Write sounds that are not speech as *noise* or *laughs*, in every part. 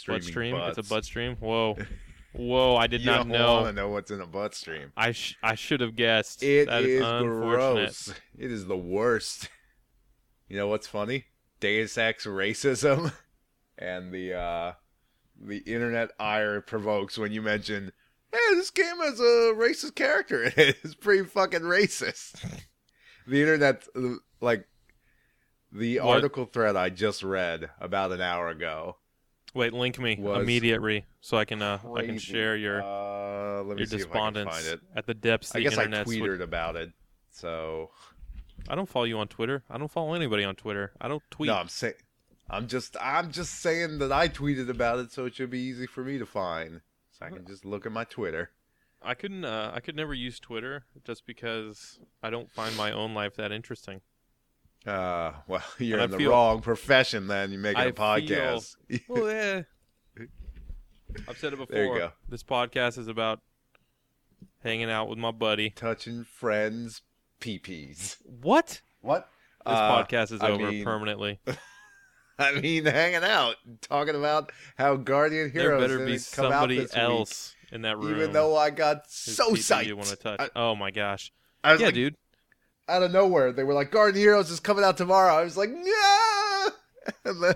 streaming butt stream. It's a butt stream. Whoa, *laughs* whoa! I did you not don't know. want to know what's in a butt stream. I sh- I should have guessed. It That is unfortunate. gross. It is the worst. You know what's funny? Deus Ex racism *laughs* and the uh the internet ire provokes when you mention, "Hey, this game has a racist character in it." *laughs* It's pretty fucking racist. the internet, like the What? article thread I just read about an hour ago. Wait, link me Was immediately so I can uh I can crazy. share your uh, let me your see if I can despondence find it. at the depths the I guess I internet's tweeted about it. So I don't follow you on Twitter. I don't follow anybody on Twitter. I don't tweet. No, I'm saying, I'm just, I'm just saying that I tweeted about it, so it should be easy for me to find. So I can just look at my Twitter. I couldn't. Uh, I could never use Twitter just because I don't find my own life that interesting. Uh, *laughs* well, you're I in the feel- wrong profession then. You're making a I podcast. *laughs* Well, yeah. I've said it before. *laughs* There you go. This podcast is about hanging out with my buddy. Touching friends' peepees. What? What? This Uh, podcast is I over mean- permanently. I mean, hanging out, talking about how Guardian Heroes There Heroes better be come out somebody this week, else in that room. even though I got so PP You want to touch? I, oh my gosh! I was Yeah, like, dude. Out of nowhere. They were like, Guardian Heroes is coming out tomorrow. I was like, yeah. *laughs* And then,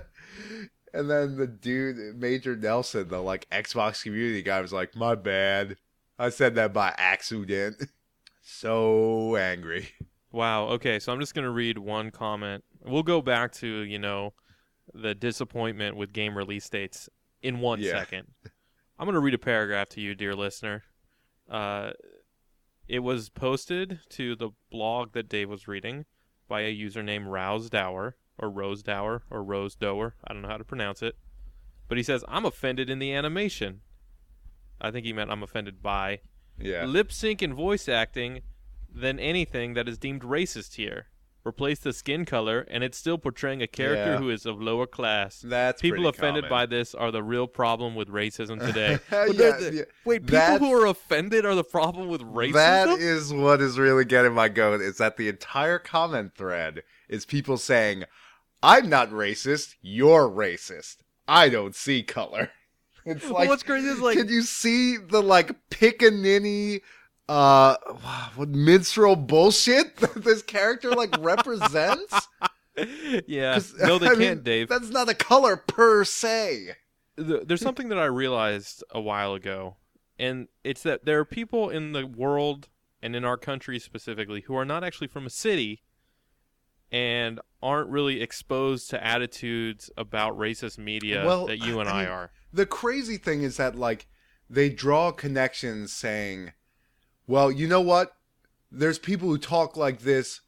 and then the dude, Major Nelson, the like Xbox community guy, was like, my bad. I said that by accident. *laughs* So angry. Wow. Okay, so I'm just gonna read one comment. We'll go back to you know the disappointment with game release dates in one Yeah. second. I'm gonna read a paragraph to you, dear listener. Uh, it was posted to the blog that Dave was reading by a user named Rouse Dower or Rose Dower or Rose Dower. I don't know how to pronounce it, but he says I'm offended in the animation. I think he meant I'm offended by Yeah. lip sync and voice acting than anything that is deemed racist here. Replace the skin color, and it's still portraying a character Yeah. who is of lower class. That's People offended common. by this are the real problem with racism *laughs* today. Yeah, they're- yeah. Wait, people who are offended are the problem with racism? That is what is really getting my goat. Is that the entire comment thread is people saying, "I'm not racist. You're racist. I don't see color." *laughs* It's Well, like, what's crazy is like can you see the like pickaninny, uh, what minstrel bullshit *laughs* that this character like *laughs* represents? yeah No, they *laughs* I can't, mean, Dave. That's not a color per se. There's something that I realized a while ago, and it's that there are people in the world and in our country specifically who are not actually from a city and aren't really exposed to attitudes about racist media Well, that you and I I, mean, are. the crazy thing is that like they draw connections saying well you know what? There's people who talk like this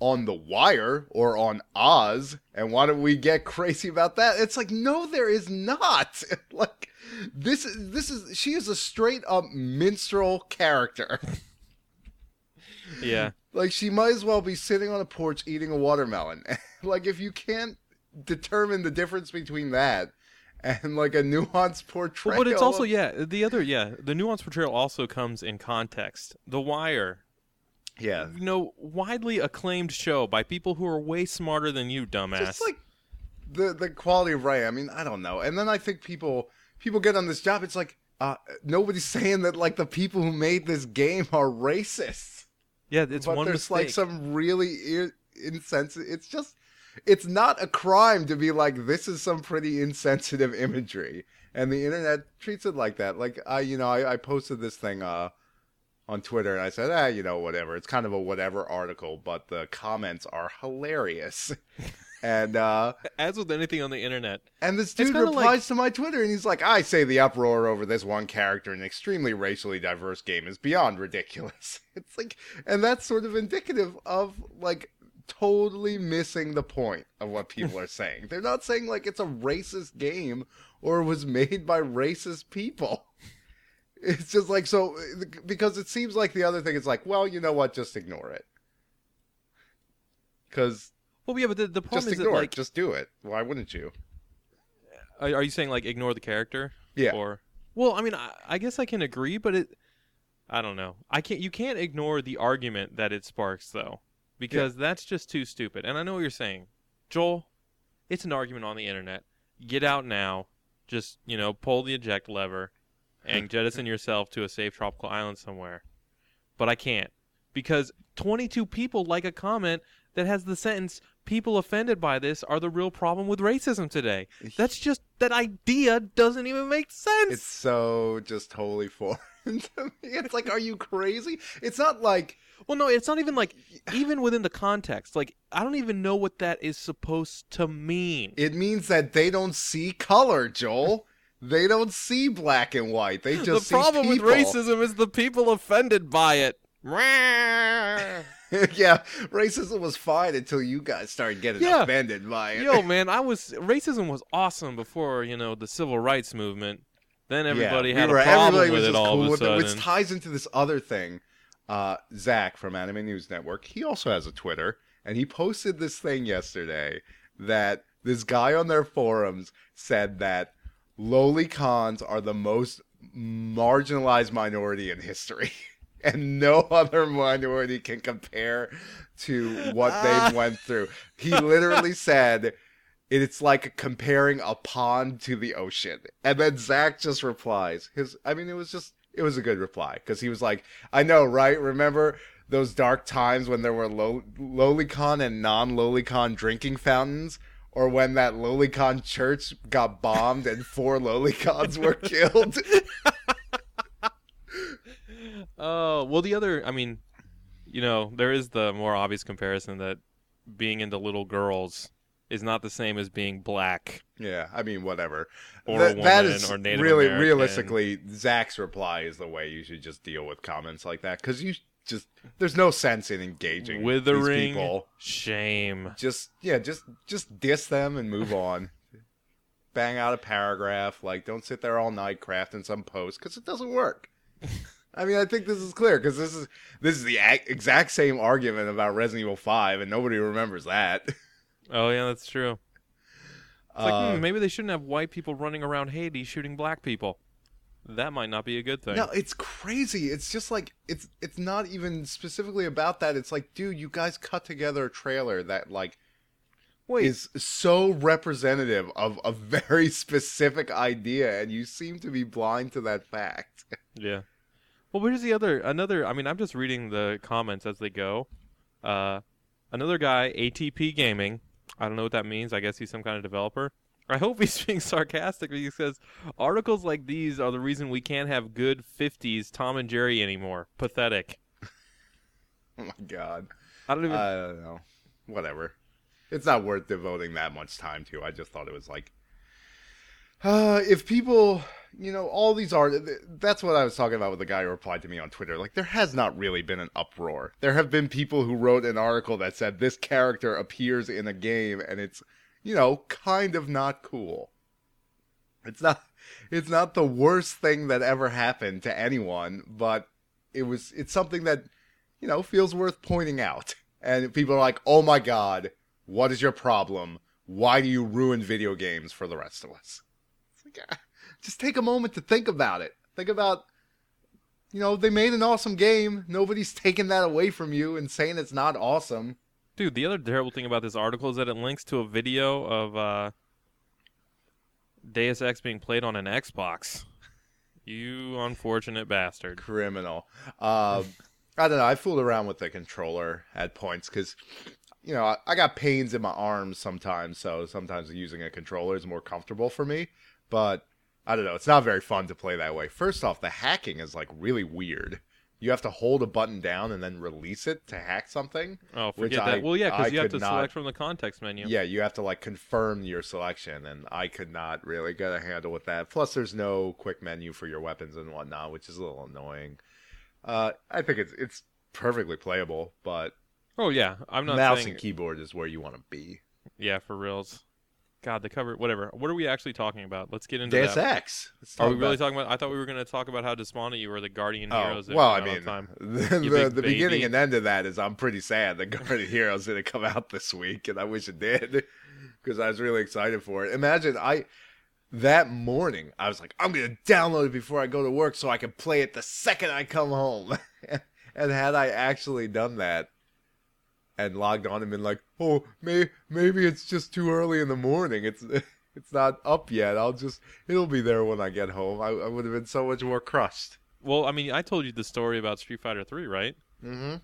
on the wire or on oz and why don't we get crazy about that? It's like no there is not. *laughs* Like this is this is she is a straight up minstrel character. *laughs* Yeah. like she might as well be sitting on a porch eating a watermelon. *laughs* Like if you can't determine the difference between that and like a nuanced portrayal Well, but it's also yeah, the other yeah, the nuance portrayal also comes in context. The Wire, yeah you know, widely acclaimed show by people who are way smarter than you, dumbass. just like the the quality of writing. I mean, I don't know. And then I think people people get on this job. It's like uh, nobody's *laughs* saying that like the people who made this game are racist. yeah, it's but one there's mistake. like some really ir- insensitive. It's just it's not a crime to be like this is some pretty insensitive imagery, and the internet treats it like that. Like I, you know, I, I posted this thing uh on Twitter and I said, ah, you know, whatever. It's kind of a whatever article, but the comments are hilarious. *laughs* and uh As with anything on the internet, and this dude replies like- to my Twitter and he's like, I say the uproar over this one character in an extremely racially diverse game is beyond ridiculous. *laughs* It's like, and that's sort of indicative of like totally missing the point of what people are saying. They're not saying like it's a racist game or it was made by racist people. *laughs* It's just like, so, because it seems like the other thing is like, well, you know what, just ignore it. Because well, yeah, but the, the problem just is that like, it, just do it. Why wouldn't you? are, are you saying like ignore the character? Yeah. Or well, I mean, I, I guess I can agree, but it, I don't know. I can't. You can't ignore the argument that it sparks, though, because that's just too stupid. And I know what you're saying, Joel. It's an argument on the internet. Get out now. just you know pull the eject lever and *laughs* jettison yourself to a safe tropical island somewhere. But I can't because 22 people like a comment that has the sentence people offended by this are the real problem with racism today. That's just that idea doesn't even make sense. It's so just totally foreign to me. It's like, are you crazy? It's not like well, no, it's not even like even within the context. Like I don't even know what that is supposed to mean. it means that they don't see color, Joel. they don't see black and white. They just the problem with racism is the people offended by it. *laughs* yeah, racism was fine until you guys started getting Yeah. offended by it. Yo, man, I was racism was awesome before you know the civil rights movement. Then everybody yeah, had we were- a problem with it all cool of a with it, sudden. which ties into this other thing. Uh, Zach from Anime News Network, he also has a Twitter, and he posted this thing yesterday that this guy on their forums said that lolicons are the most marginalized minority in history. *laughs* And no other minority can compare to what they *laughs* went through. He literally said it's like comparing a pond to the ocean. And then Zach just replies. His I mean it was just it was a good reply because he was like, I know, right? Remember those dark times when there were low, lolicon and non-lolicon drinking fountains? Or when that lolicon church got bombed and four lolicons were *laughs* killed? *laughs* Oh well, the other, I mean, you know, there is the more obvious comparison that being into little girls is not the same as being black. Yeah, I mean, whatever. Or That- a woman is or Native really, American. realistically, Zach's reply is the way you should just deal with comments like that because you just there's no sense in engaging these Withering people. shame. Just yeah, just just diss them and move on. Bang out a paragraph. Like, don't sit there all night crafting some post because it doesn't work. I mean, I think this is clear because this is this is the exact same argument about Resident Evil Five, and nobody remembers that. *laughs* Oh yeah, that's true. It's like Uh, hmm, maybe they shouldn't have white people running around Haiti shooting black people. That might not be a good thing. No, it's crazy. It's just like it's it's not even specifically about that. It's like, dude, you guys cut together a trailer that like Wait, is so representative of a *laughs* very specific idea, and you seem to be blind to that fact. *laughs* Yeah. Well, where's the other? Another. I mean, I'm just reading the comments as they go. Uh, another guy, ATP Gaming. I don't know what that means. I guess he's some kind of developer. I hope he's *laughs* being sarcastic. Because he says articles like these are the reason we can't have good '50s Tom and Jerry anymore. Pathetic. *laughs* Oh my god. I don't even. I don't know. Whatever. It's not worth devoting that much time to. I just thought it was like, uh, *sighs* if people, you know, all these are. That's what I was talking about with the guy who replied to me on Twitter. Like, there has not really been an uproar. There have been people who wrote an article that said this character appears in a game, and it's, you know, kind of not cool. It's not. It's not the worst thing that ever happened to anyone, but it was. It's something that you know, feels worth pointing out. And people are like, oh my god, what is your problem? Why do you ruin video games for the rest of us? It's like, ah, just take a moment to think about it. Think about, you know, they made an awesome game. Nobody's taking that away from you and saying it's not awesome. Dude, the other terrible thing about this article is that it links to a video of uh, Deus Ex being played on an Xbox. You unfortunate bastard. Criminal. Um, I don't know. I fooled around with the controller at points because, you know, I, I got pains in my arms sometimes. So sometimes using a controller is more comfortable for me. But I don't know. It's not very fun to play that way. First off, the hacking is like really weird. You have to hold a button down and then release it to hack something. Oh, forget I- that. Well, yeah, because you have to not- select from the context menu. Yeah, you have to like confirm your selection, and I could not really get a handle with that. Plus, there's no quick menu for your weapons and whatnot, which is a little annoying. Uh, I think it's it's perfectly playable, but Oh yeah, I'm not mouse saying. and keyboard is where you want to be. Yeah, for reals. God, the cover. Whatever. What are we actually talking about? Let's get into Deus that. Ex. Are we really talking about? I thought we were going to talk about how despondent you were, the guardian Oh, heroes. well, I came out all mean, *laughs* the time. the, the, the beginning and end of that is I'm pretty sad that *laughs* Guardian Heroes didn't come out this week, and I wish it did *laughs* because I was really excited for it. Imagine I that morning I was like, I'm gonna download it before I go to work so I can play it the second I come home. and had I actually done that and logged on and been like, oh, may, maybe it's just too early in the morning. It's *laughs* it's not up yet. I'll just it'll be there when I get home. I, I would have been so much more crushed. Well, I mean, I told you the story about Street Fighter 3, right? Mm-hmm.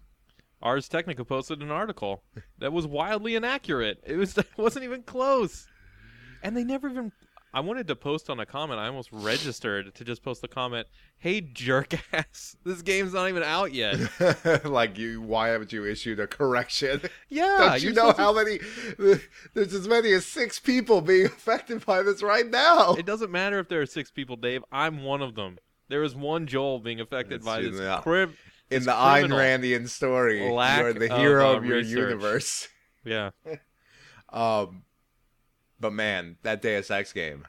Ars Technica posted an article that was wildly inaccurate. It was it *laughs* wasn't even close. And they never even I wanted to post on a comment. I almost registered to just post the comment, "Hey jerk ass, this game's not even out yet." *laughs* like you, why haven't you issued a correction? *laughs* Yeah, Don't you know supposed to- how many? There's as many as six people being *laughs* affected by this right now. It doesn't matter if there are six people, Dave. I'm one of them. There is one Joel being affected by this the- crib. In the Ayn Randian story, you're the of, hero uh, of your research. universe. Yeah, Um, but man, that Deus Ex game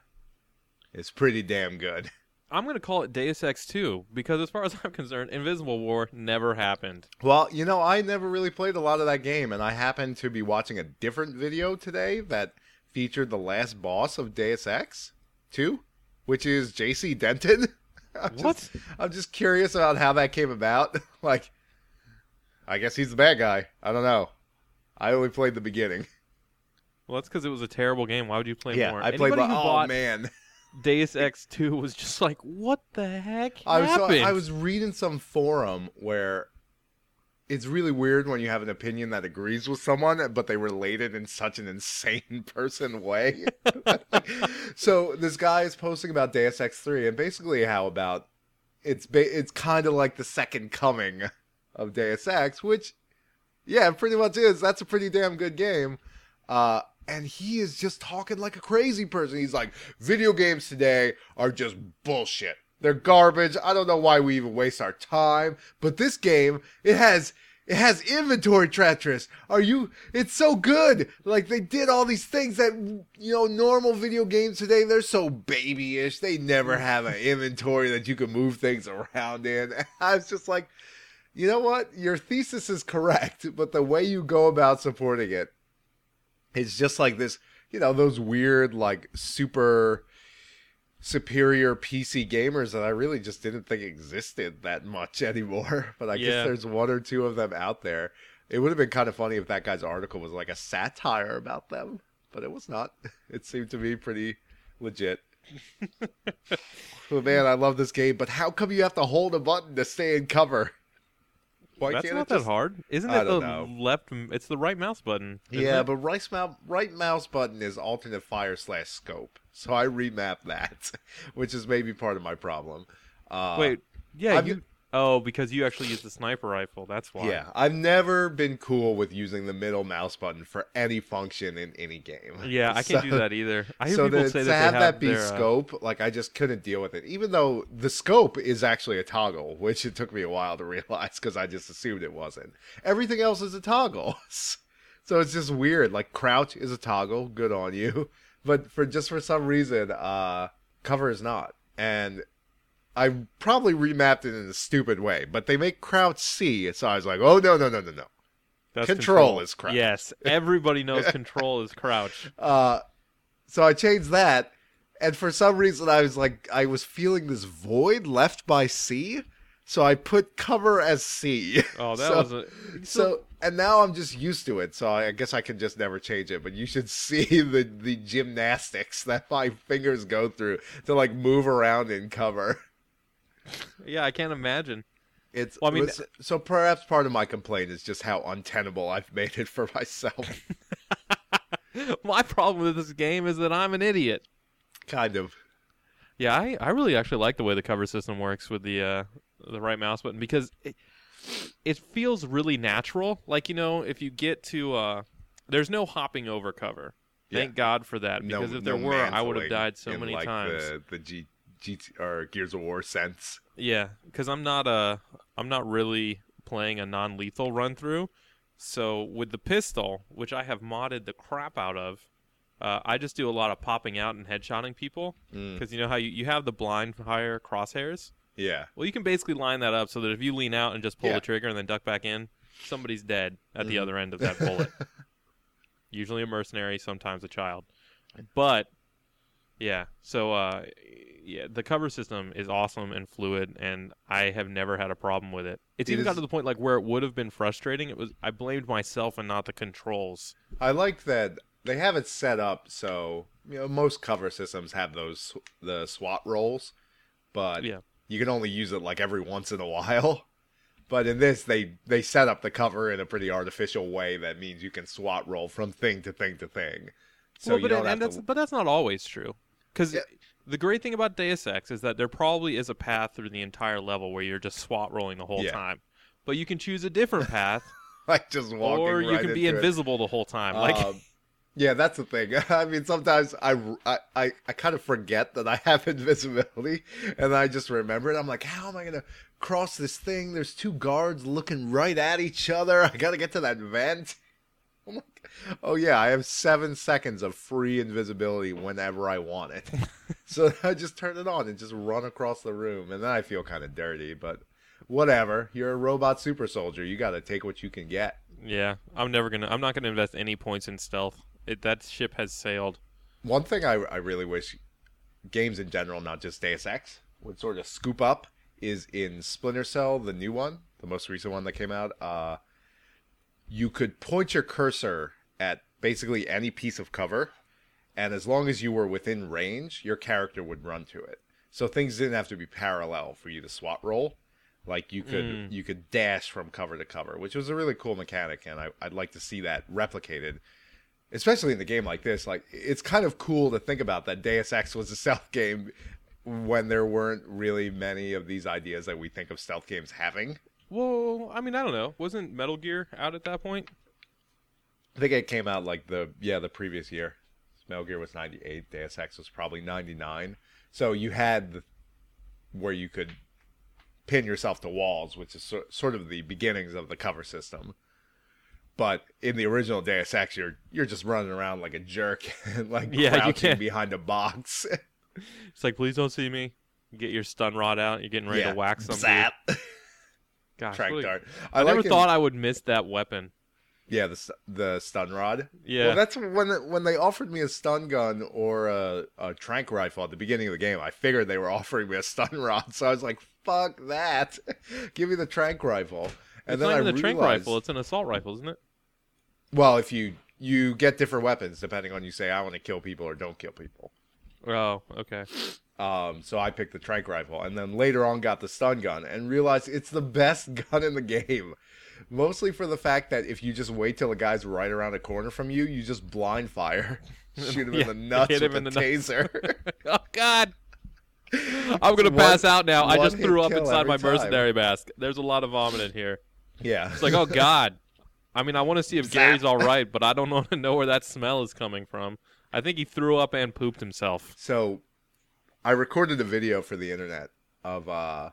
is pretty damn good. *laughs* I'm gonna call it Deus Ex 2 because, as far as I'm concerned, Invisible War never happened. Well, you know, I never really played a lot of that game, and I happened to be watching a different video today that featured the last boss of Deus Ex 2, which is JC Denton. *laughs* I'm just- What? I'm just curious about how that came about. *laughs* like, I guess he's the bad guy. I don't know. I only played the beginning. Well, that's because it was a terrible game. Why would you play yeah, more? I played. Anybody who oh bought man, *laughs* Deus Ex 2 was just like, what the heck I was happened? I was reading some forum where it's really weird when you have an opinion that agrees with someone, but they relate it in such an insane *laughs* person way. *laughs* so this guy is posting about Deus Ex Three, and basically how about it's ba- it's kind of like the second coming of Deus Ex, which yeah, it pretty much is. That's a pretty damn good game. Uh, and he is just talking like a crazy person. He's like, video games today are just bullshit. They're garbage. I don't know why we even waste our time. But this game, it has it has inventory Tetris. Are you it's so good. Like they did all these things that you know, normal video games today, they're so babyish. They never have an inventory that you can move things around in. *laughs* I was just like, you know what? Your thesis is correct, but the way you go about supporting it it's just like this, you know, those weird, like super superior PC gamers that I really just didn't think existed that much *laughs* anymore. But I Yeah. guess there's one or two of them out there. It would have been kind of funny if that guy's article was like a satire about them, but it was not. *laughs* It seemed to be pretty legit. *laughs* oh man, I love this game, but how come you have to hold a button to stay in cover? Why That's not that just hard, isn't I it? The know. left, it's the right mouse button. Yeah, it? but right mouse right mouse button is alternate fire slash scope, so I remap that, *laughs* which is maybe part of my problem. Uh, wait, yeah, I've- you. Oh, because you actually use the sniper rifle. That's why. yeah, I've never been cool with using the middle mouse button for any function in any game. Yeah, I can't do *laughs* that either. I hear so people to, say to that have they that have be their, uh, scope, like I just couldn't deal with it. Even though the scope is actually a toggle, which it took me a while to realize because I just assumed it wasn't. Everything else is a toggle, *laughs* so it's just weird. Like crouch is a toggle, good on you, *laughs* but for just for some reason, uh, cover is not. And I probably remapped it in a stupid way, but they make crouch C, so I was like, oh no no no no no. that's control is crouch. Yes, *laughs* everybody knows control is crouch. Uh, so I changed that, and for some reason I was like, I was feeling this void left by C, so I put cover as C. Oh, that *laughs* So- was a. So and now I'm just used to it, so I guess I can just never change it. But you should *laughs* see the the gymnastics that my fingers go through to like move around in cover. Yeah, I can't imagine. It's Well, I mean- so perhaps part of my complaint is just how untenable I've made it for myself. *laughs* My problem with this game is that I'm an idiot. kind of. Yeah, I, I really actually like the way the cover system works with the uh, the right mouse button because it, it feels really natural. Like you know, if you get to uh, there's no hopping over cover. Thank God for that No- because if there no were, I would have died so many like, times. The, the G, GT or Gears of War sense. Yeah, because I'm not a I'm not really playing a non-lethal run through. So with the pistol, which I have modded the crap out of, uh, I just do a lot of popping out and headshotting people. Mm. Because you know how you, you have the blind fire crosshairs. Yeah. Well, you can basically line that up so that if you lean out and just pull Yeah. the trigger and then duck back in, somebody's dead at the Mhm. other end of that *laughs* bullet. Usually a mercenary, sometimes a child. But yeah, so uh, yeah, the cover system is awesome and fluid, and I have never had a problem with it. It's It even got to the point like where it would have been frustrating. It was I blamed myself and not the controls. I like that they have it set up so you know most cover systems have those the SWAT rolls, but Yeah. you can only use it like every once in a *laughs* while. But in this, they they set up the cover in a pretty artificial way that means you can SWAT roll from thing to thing to thing. So well, but and that's to. but that's not always true. Because Yeah. The great thing about Deus Ex is that there probably is a path through the entire level where you're just SWAT rolling the whole Yeah. time. But you can choose a different path, *laughs* like just walking or you right can be into it. invisible the whole time. Like, Um, *laughs* yeah, that's the thing. *laughs* I mean, sometimes I, I, I, I kind of forget that I have invisibility, and I just remember it. I'm like, how am I gonna cross this thing? There's two guards looking right at each other. I gotta get to that vent. *laughs* Like, oh yeah, I have seven seconds of free invisibility whenever I want it. *laughs* so *laughs* I just turn it on and just run across the room, and then I feel kind of dirty, but. Whatever, you're a robot super soldier. You got to take what you can get. yeah, I'm never gonna. I'm not gonna invest any points in stealth. It, that ship has sailed. One thing I, I really wish games in general, not just Deus Ex, would sort of scoop up is in Splinter Cell, the new one, the most recent one that came out. Uh, you could point your cursor at basically any piece of cover, and as long as you were within range, your character would run to it. So things didn't have to be parallel for you to SWAT roll. Like you could Mm. you could dash from cover to cover, which was a really cool mechanic, and I, I'd like to see that replicated especially in a game like this, like it's kind of cool to think about that Deus Ex was a stealth *laughs* game when there weren't really many of these ideas that we think of stealth games having. Well, I mean, I don't know. Wasn't Metal Gear out at that point? I think it came out like the yeah the previous year. Metal Gear was ninety eight. Deus Ex was probably ninety nine. So you had the, where you could pin yourself to walls, which is so, sort of the beginnings of the cover system. But in the original Deus Ex, you're you're just running around like a jerk and *laughs* like Yeah, you crouching can't- behind a box. *laughs* It's like, please don't see me. You get your stun rod out. You're getting ready yeah, to whack some. Zap. *laughs* Gosh, Track really- dart. I, never like in- thought I would miss that weapon. Yeah, the the stun rod. Yeah. Well, that's when when they offered me a stun gun or a, a tranq rifle at the beginning of the game. I figured they were *laughs* offering me a stun rod, so I was like, "Fuck that! *laughs* Give me the tranq rifle." And it's then not I even a tranq rifle. It's an assault rifle, isn't it? well, if you you get different weapons depending on you say I want to kill people or don't kill people. Oh, okay. Um, so I picked the tranq rifle, and then later on got the stun gun, and realized it's the best *laughs* gun in the game. Mostly for the fact that if you just wait till a guy's right around a corner from you, you just blind fire, *laughs* shoot him Yeah, in the nuts hit with a taser. *laughs* oh God. I'm gonna One- pass out now. I just threw up inside my time. mercenary mask. There's a lot of vomit in here. yeah, It's like, oh God. I mean, I want to see if Zap. Gary's all right, but I don't know know where that smell is coming from. I think he threw up and pooped himself. So I recorded a video for the internet of uh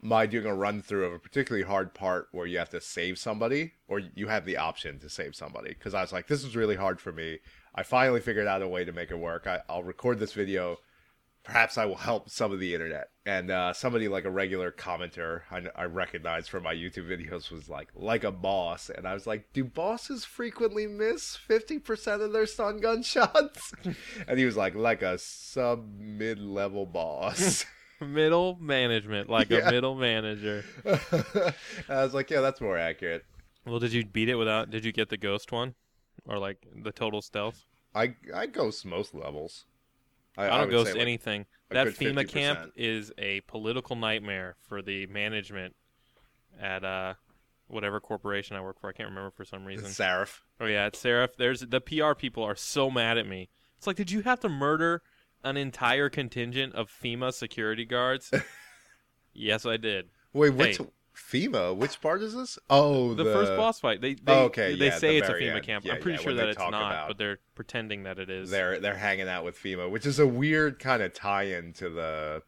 my doing a run through of a particularly hard part where you have to save somebody or you have the option to save somebody because I was like this is really hard for me. I finally figured out a way to make it work. I, I'll record this video. Perhaps I will help some of the internet. And uh, somebody like a regular commenter I, I recognize from my YouTube videos was like, like a boss. And I was like, do bosses frequently miss 50% of their stun gun shots? *laughs* and he was like, like a sub mid level boss. *laughs* Middle management, like Yeah. a middle manager. *laughs* I was like, yeah, that's more accurate. Well, did you beat it without? Did you get the ghost one, or like the total stealth? I I ghost most levels. I, don't would ghost say, like, anything. That FEMA 50%. camp is a political nightmare for the management at uh whatever corporation I work for. I can't remember for some reason. It's Sarif. Oh yeah, it's Sarif. There's the PR people are so mad at me. It's like, did you have to murder an entire contingent of FEMA security guards? *laughs* yes, I did. Wait, which Hey. FEMA? Which part is this? Oh, The, first boss fight. They they, Oh, okay, they yeah, say the it's a FEMA end. camp. Yeah, I'm pretty yeah, sure that it's not, about- but they're pretending that it is. They're they're hanging out with FEMA, which is a weird kind of tie-in to the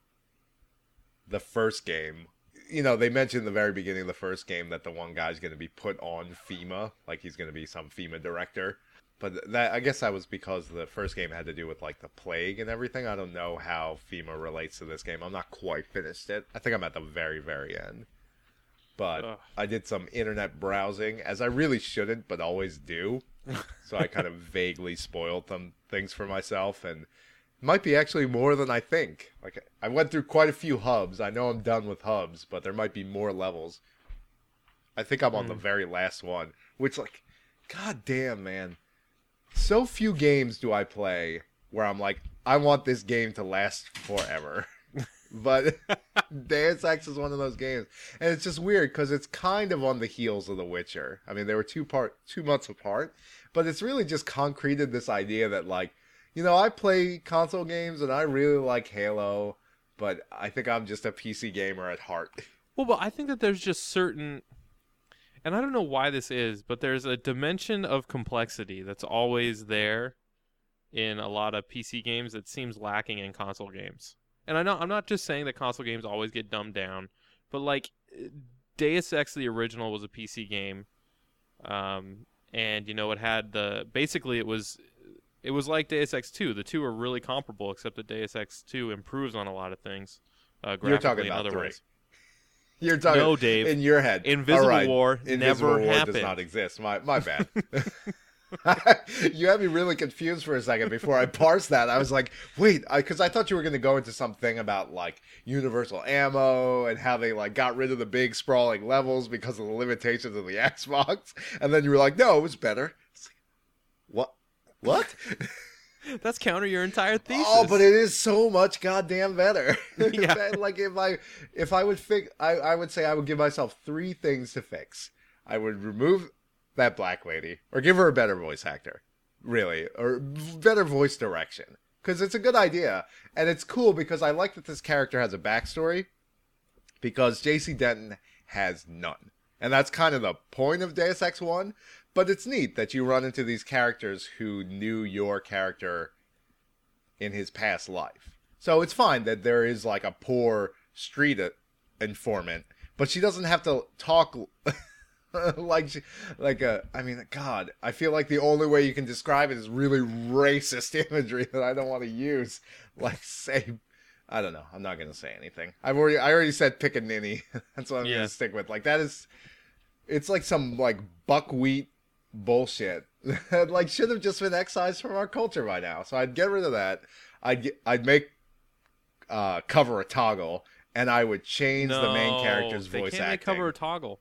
the first game. You know, they mentioned in the very beginning of the first game that the one guy's going to be put on FEMA, like he's going to be some FEMA director. But that I guess that was because the first game had to do with like the plague and everything. I don't know how FEMA relates to this game. I'm not quite finished it. I think I'm at the very very end. But Ugh. I did some internet browsing, as I really shouldn't, but always do. *laughs* so I kind of vaguely spoiled some things for myself, and might be actually more than I think. Like I went through quite a few hubs. I know I'm done with hubs, but there might be more levels. I think I'm on the hmm. very last one, which like, god damn man, so few games do I play where I'm like, I want this game to last forever. *laughs* but *laughs* Deus Ex is one of those games, and it's just weird because it's kind of on the heels of The Witcher. I mean, they were two part two months apart, but it's really just concreted this idea that like, you know, I play console games and I really like Halo, but I think I'm just a PC gamer at heart. *laughs* Well, but I think that there's just certain, and I don't know why this is, but there's a dimension of complexity that's always there in a lot of PC games that seems lacking in console games. And I know I'm not just saying that console games always get dumbed down, but like Deus Ex, the original, was a PC game, um, and you know it had the basically it was it was like Deus Ex 2. The two are really comparable, except that Deus Ex 2 improves on a lot of things. Uh, You're talking about three. otherwise. You're talking No, Dave. in your head. Invisible right. War Invisible never War happened. does not exist. My my bad. *laughs* *laughs* you had me really confused for a second before I parsed that. I was like, wait, because I, thought you were going to go into something about like universal ammo and how they like got rid of the big sprawling levels because of the limitations of the *laughs* Xbox, and then you were like, no, it was better. Like, what? What? *laughs* That's counter your entire thesis. Oh, but it is so much goddamn better. Yeah. like if I if I would fix, I I would say I would give myself three things to fix. I would remove that black lady, or give her a better voice actor, really, or better voice direction, because it's a good idea and it's cool because I like that this character has a backstory, because J.C. Denton has none, and that's kind of the point of Deus Ex One. But it's neat that you run into these characters who knew your character in his past life. So it's fine that there is like a poor street uh, informant, but she doesn't have to talk *laughs* *laughs* like like a. I mean, God, I feel like the only way you can describe it is really racist *laughs* imagery that I don't want to use. Like say, I don't know. I'm not gonna say anything. I've already I already said pickaninny. *laughs* That's what I'm Yeah. gonna stick with. Like that is, it's like some like buckwheat bullshit that like should have just been excised from our culture by now. So I'd get rid of that. I'd get, I'd make uh, cover a toggle, and I would change the main No, character's they voice can't make cover a toggle.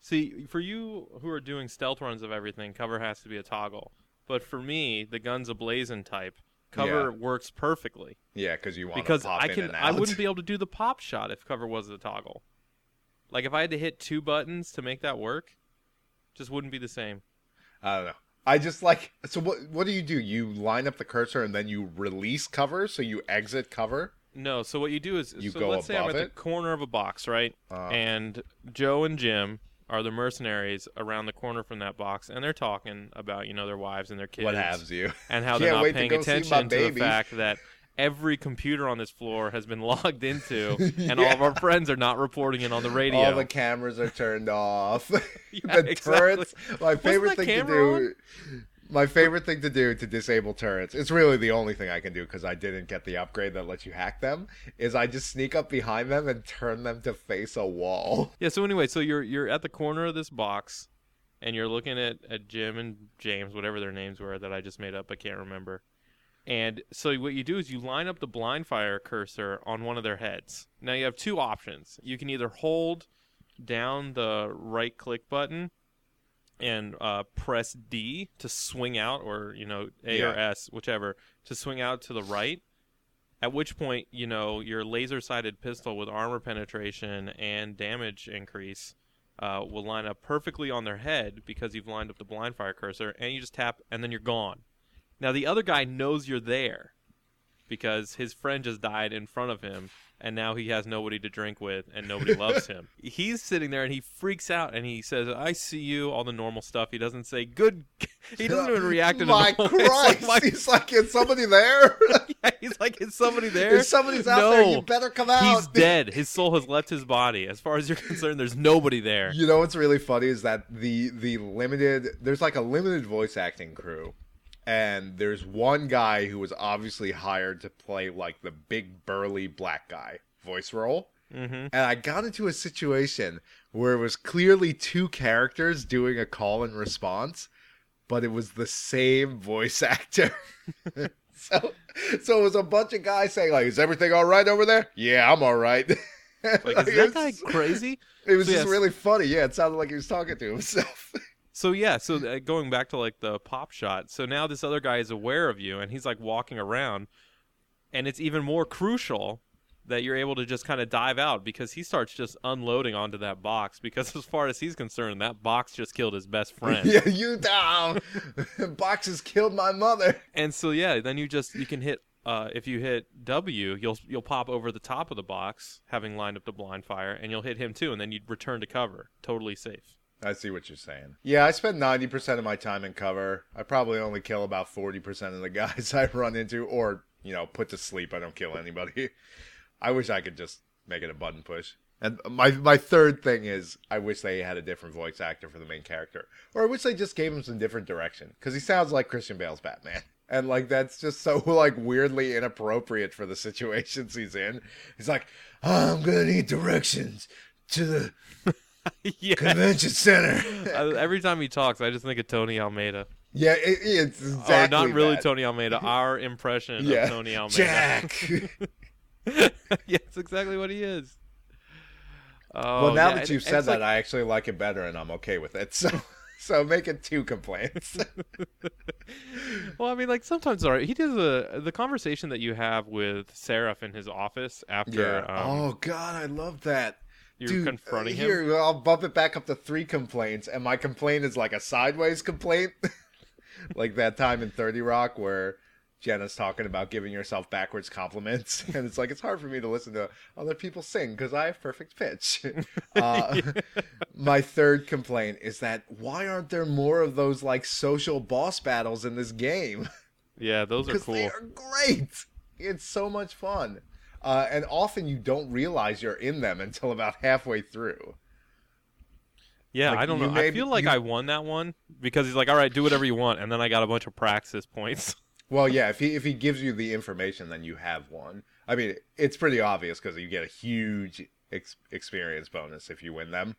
See, for you who are doing stealth runs of everything, cover has to be a toggle. But for me, the guns a ablazing type, cover works perfectly Yeah, because you want because to pop I in can I wouldn't be able to do the pop shot if cover was a toggle. Like if I had to hit two buttons to make that work, just wouldn't be the same. I don't know. I just like so. What what do you do? You line up the cursor and then you release cover, so you exit cover. No, so what you do is You so go let's say I'm at it? the corner of a box, right? Uh, and Joe and Jim are the mercenaries around the corner from that box, and they're talking about you know their wives and their kids, what has you? and how *laughs* they're not to paying my attention to the fact that every computer on this floor has been *laughs* logged into, *laughs* and all of our friends are not reporting it on the radio. All the cameras are turned off. Yeah, the exactly. turrets. My favorite that thing to do. My favorite thing to do to disable turrets. It's really the only thing I can do because I didn't get the upgrade that lets you hack them. Is I just sneak up behind them and turn them to face a wall. *laughs* Yeah. So anyway, so you're you're at the corner of this box, and you're looking at, at Jim and James, whatever their names were that I just made up. I can't remember. And so what you do is you line up the blind fire cursor on one of their heads. Now you have two options. You can either hold down the right click button and uh, press D to swing out, or you know A or S, whichever, to swing out to the right. At which point, you know, your laser-sighted pistol with armor penetration and damage increase uh, will line up perfectly on their head because you've lined up the blind fire cursor, and you just tap, and then you're gone. Now the other guy knows you're there because his friend just died in front of him, and now he has nobody to drink with, and nobody loves him. *laughs* He's sitting there and he freaks out and he says, "I see you." All the normal stuff. He doesn't say "good." *laughs* He doesn't even react in a *laughs* My normal. It's Christ! like, He's like, is somebody there? my- he's like, "Is somebody there?" if somebody's out no, there, you better come out. He's dead. His soul has left his body. As far as you're concerned, there's nobody there. You know what's really funny is that the the limited there's like a limited voice acting crew, and there's one guy who was obviously hired to play like the big burly black guy voice role. hmm And I got into a situation where it was clearly two characters doing a call and response, but it was the same voice *laughs* actor. *laughs* so, so it was a bunch of guys saying like, "Is everything all right over there?" Yeah, I'm all right. *laughs* Like, is It that guy crazy? It was So, just yes. really funny. Yeah, it sounded like he was talking to himself. So yeah, so uh, going back to like the pop shot. So now this other guy is aware of you, and he's like walking around, and it's even more crucial that you're able to just kind of dive out because he starts just unloading onto that box because *laughs* as far as he's concerned that box just killed his best *laughs* friend yeah, you down. *laughs* Boxes killed my mother. and so yeah then you just you can hit uh, if you hit W, you'll you'll pop over the top of the box, having lined up the blind fire, and you'll hit him too, and then you'd return to cover, totally safe. I see what you're saying. Yeah, I spend 90% of my time in cover. I probably only kill about 40% of the guys *laughs* I run into, or, you know, put to sleep. I don't kill anybody. *laughs* I wish I could just make it a button push. And my my third thing is I wish they had a different voice actor for the main character, or I wish they just gave him some different direction because he sounds like Christian Bale's Batman, *laughs* and like that's just so like weirdly inappropriate for the situations he's in. He's like, I'm gonna need directions to the *laughs* yeah. convention center. *laughs* Uh, Every time he talks, I just think of Tony Almeida. yeah, it, it's exactly or not really that. Tony Almeida, *laughs* our impression Yeah, of Tony Almeida. Jack. yeah, it's exactly what he is. Oh, well, now yeah, that you've and said that, like- I actually like it better, and I'm okay with it. So, so make it two complaints. well, I mean, like sometimes, all right. He does a the conversation that you have with Sarif in his office after um, oh God, I love that. You're Dude, confronting him. here, I'll bump it back up to three complaints, and my complaint is like a sideways complaint, *laughs* like that time in Thirty Rock where Jenna's talking about giving yourself backwards compliments, *laughs* and it's like it's hard for me to listen to other people sing because I have perfect pitch. *laughs* Uh, My third complaint is that why aren't there more of those like social boss battles in this game? Yeah, those are cool. they are great. It's so much fun, uh, and often you don't realize you're in them until about halfway through. Yeah, Like, I don't know. may- I feel like you- I won that one because he's like, "All right, do whatever you want," and then I got a bunch of praxis points. *laughs* Well, yeah, if he if he gives you the information, then you have one. I mean, it's pretty obvious because you get a huge ex- experience bonus if you win them.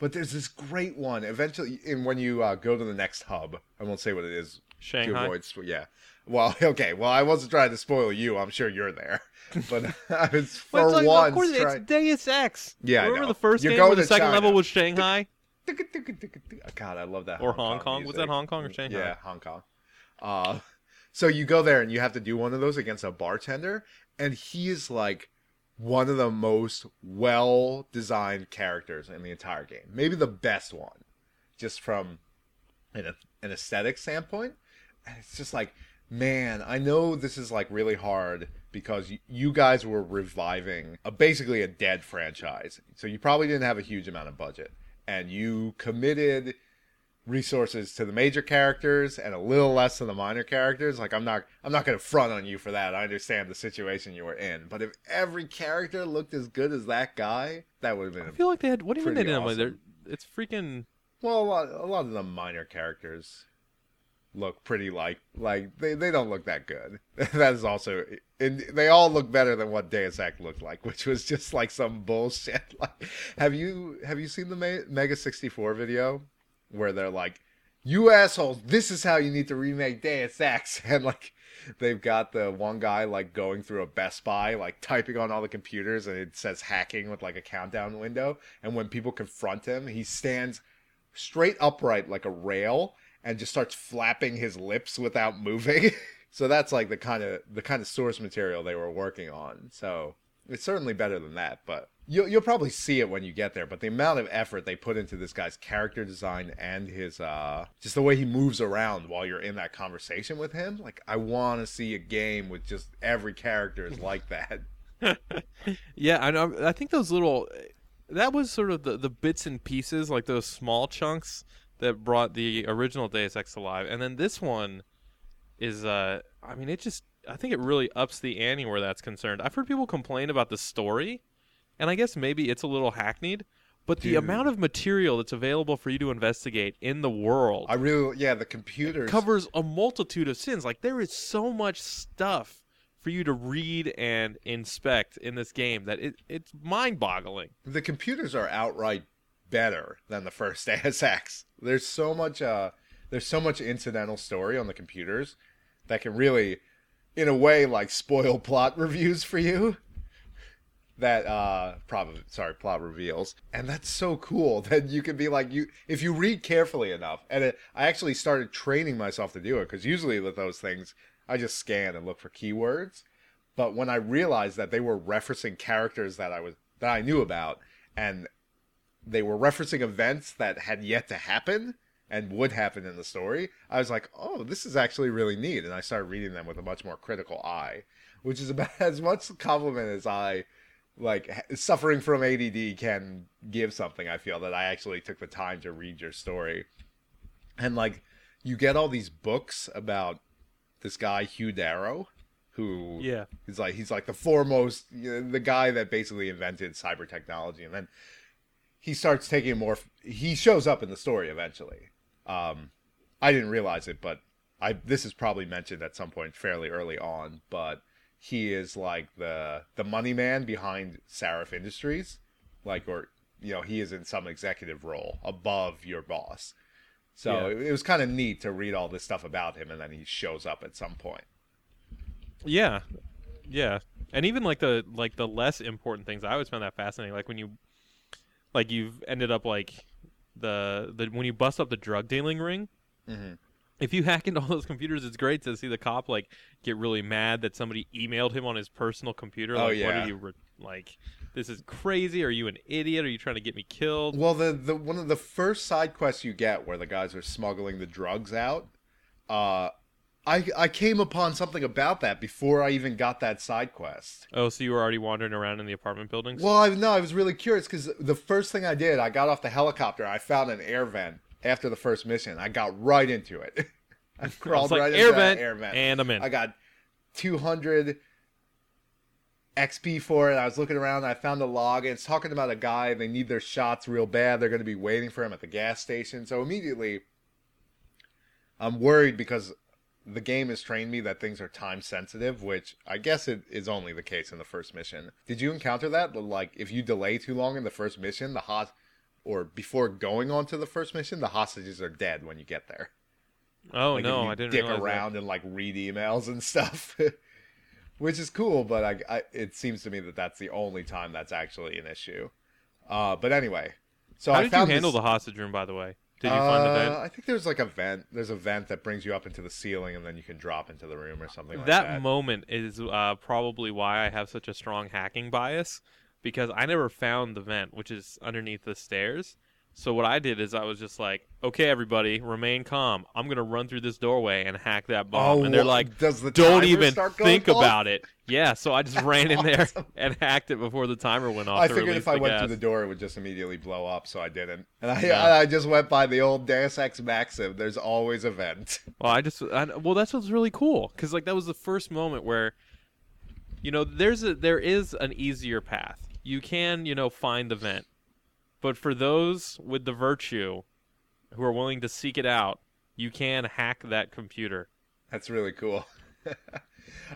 But there's this great one eventually, and when you uh, go to the next hub, I won't say what it is to Shanghai. avoid. Yeah. Well, *laughs* okay. Well, I wasn't trying to spoil you. I'm sure you're there, *laughs* but *laughs* I was for Well, it's like, once of course, trying. it's Deus Ex. Yeah, remember the 1st You're game where the to second China. level was Shanghai God, I love that. or Hong Hong Kong? Was that. Hong Kong or Shanghai? Yeah, Hong Kong. Uh, so you go there and you have to do one of those against a bartender, and he is like one of the most well designed characters in the entire game. Maybe the best one, just from an, an aesthetic standpoint. And it's just like, man, I know this is like really hard because you guys were reviving a, basically a dead franchise. So you probably didn't have a huge amount of budget. And you committed resources to the major characters and a little less to the minor characters. Like I'm not I'm not gonna front on you for that. I understand the situation you were in. But if every character looked as good as that guy, that would have been I feel like they had. What do you mean they didn't? awesome. They're, it's freaking. well a lot a lot of the minor characters look pretty like like they, they don't look that good. *laughs* that is also and they all look better than what Deus Ex looked like, which was just like some bullshit. *laughs* Like have you have you seen the Me- Mega 64 video where they're like you assholes, this is how you need to remake Deus Ex *laughs* and like they've got the one guy like going through a Best Buy, like typing on all the computers, and it says hacking with like a countdown window. And when people confront him, he stands straight upright like a rail and just starts flapping his lips without moving. *laughs* so that's like the kind of the kind of source material they were working on. So it's certainly better than that, but you'll you'll probably see it when you get there. But the amount of effort they put into this guy's character design and his uh just the way he moves around while you're in that conversation with him, like I want to see a game with just every character is like that. *laughs* Yeah, I know. I think those little. That was sort of the the bits and pieces, like those small chunks that brought the original Deus Ex alive, and then this one is. uh I mean, it just. I think it really ups the ante where that's concerned. I've heard people complain about the story, and I guess maybe it's a little hackneyed. But the amount of material that's available for you to investigate in the world I really yeah, the computers covers a multitude of sins. Like there is so much stuff for you to read and inspect in this game that it, it's mind-boggling. the computers are outright better than the first *laughs* Ex. There's so much uh there's so much incidental story on the computers that can really in a way like spoil *laughs* plot reviews for you. that uh probably sorry plot reveals and that's so cool *laughs* that you can be like you if you read carefully enough and it, i actually started training myself to do it because usually with those things i just scan and look for keywords but when i realized that they were referencing characters that i was that i knew about and they were referencing events that had yet to happen and would happen in the story i was like oh this is actually really neat and i started reading them with a much more critical eye which is about *laughs* as much compliment as i like suffering from ADD can give something. I feel that I actually took the time to read your story, and like you get all these books about this guy Hugh Darrow, who Yeah. is like he's like the foremost, you know, the guy that basically invented cyber technology, and then he starts taking more. He shows up in the story eventually. Um, I didn't realize it, but I this is probably mentioned at some point fairly early on, but he is like the the money man behind Sarif Industries, like or you know he is in some executive role above your boss. So Yeah. it, it was kind of neat to read all this stuff about him, and then he shows up at some point. Yeah, yeah, and even like the like the less important things, I always found that fascinating. Like when you, like you've ended up like the the when you bust up the drug dealing ring. Mm-hmm. If you hack into all those computers, it's great to see the cop like get really mad that somebody emailed him on his personal computer. Oh, Like, what yeah. are you re- like? This is crazy. Are you an idiot? Are you trying to get me killed? Well, the the one of the first side quests you get where the guys are smuggling the drugs out, uh, I I came upon something about that before I even got that side quest. Oh, so you were already wandering around in the apartment buildings? Well, I no, I was really curious because the first thing I did, I got off the helicopter. I found an air vent after the first mission. I got right into it. *laughs* I I crawled was like, right air into vent, that air vent. and I'm in. I got 200 XP for it. I was looking around. I found a log. And it's talking about a guy. They need their shots real bad. They're going to be waiting for him at the gas station. So immediately, I'm worried because the game has trained me that things are time sensitive, which I guess it is only the case in the first mission. Did you encounter that? Like, if you delay too long in the first mission, the hot or before going on to the first mission, the hostages are dead when you get there. oh Like, no, you I didn't dick realize that. around and like read emails and stuff, *laughs* which is cool. But I, I, it seems to me that that's the only time that's actually an issue. Uh, but anyway, so How I did you handle this, the hostage room, by the way? Did you find a Uh, vent? I think there's like a vent. There's a vent that brings you up into the ceiling, and then you can drop into the room or something like that, that. moment is uh, probably why I have such a strong hacking bias because I never found the vent, which is underneath the stairs. So what I did is I was just like, "Okay, everybody, remain calm. I'm gonna run through this doorway and hack that bomb." oh, and they're like, the "Don't even think off? about it." Yeah, so I just ran in there Awesome. and hacked it before the timer went off. I figured if I went gas. through the door, it would just immediately blow up, so I didn't. And I, Yeah. I just went by the old Deus Ex Maxim. There's always a vent. *laughs* Well, I just I, well, that's what's really cool because like that was the first moment where, you know, there's a there is an easier path. You can you know find the vent, but for those with the virtue, who are willing to seek it out, you can hack that computer. That's really cool. *laughs* uh,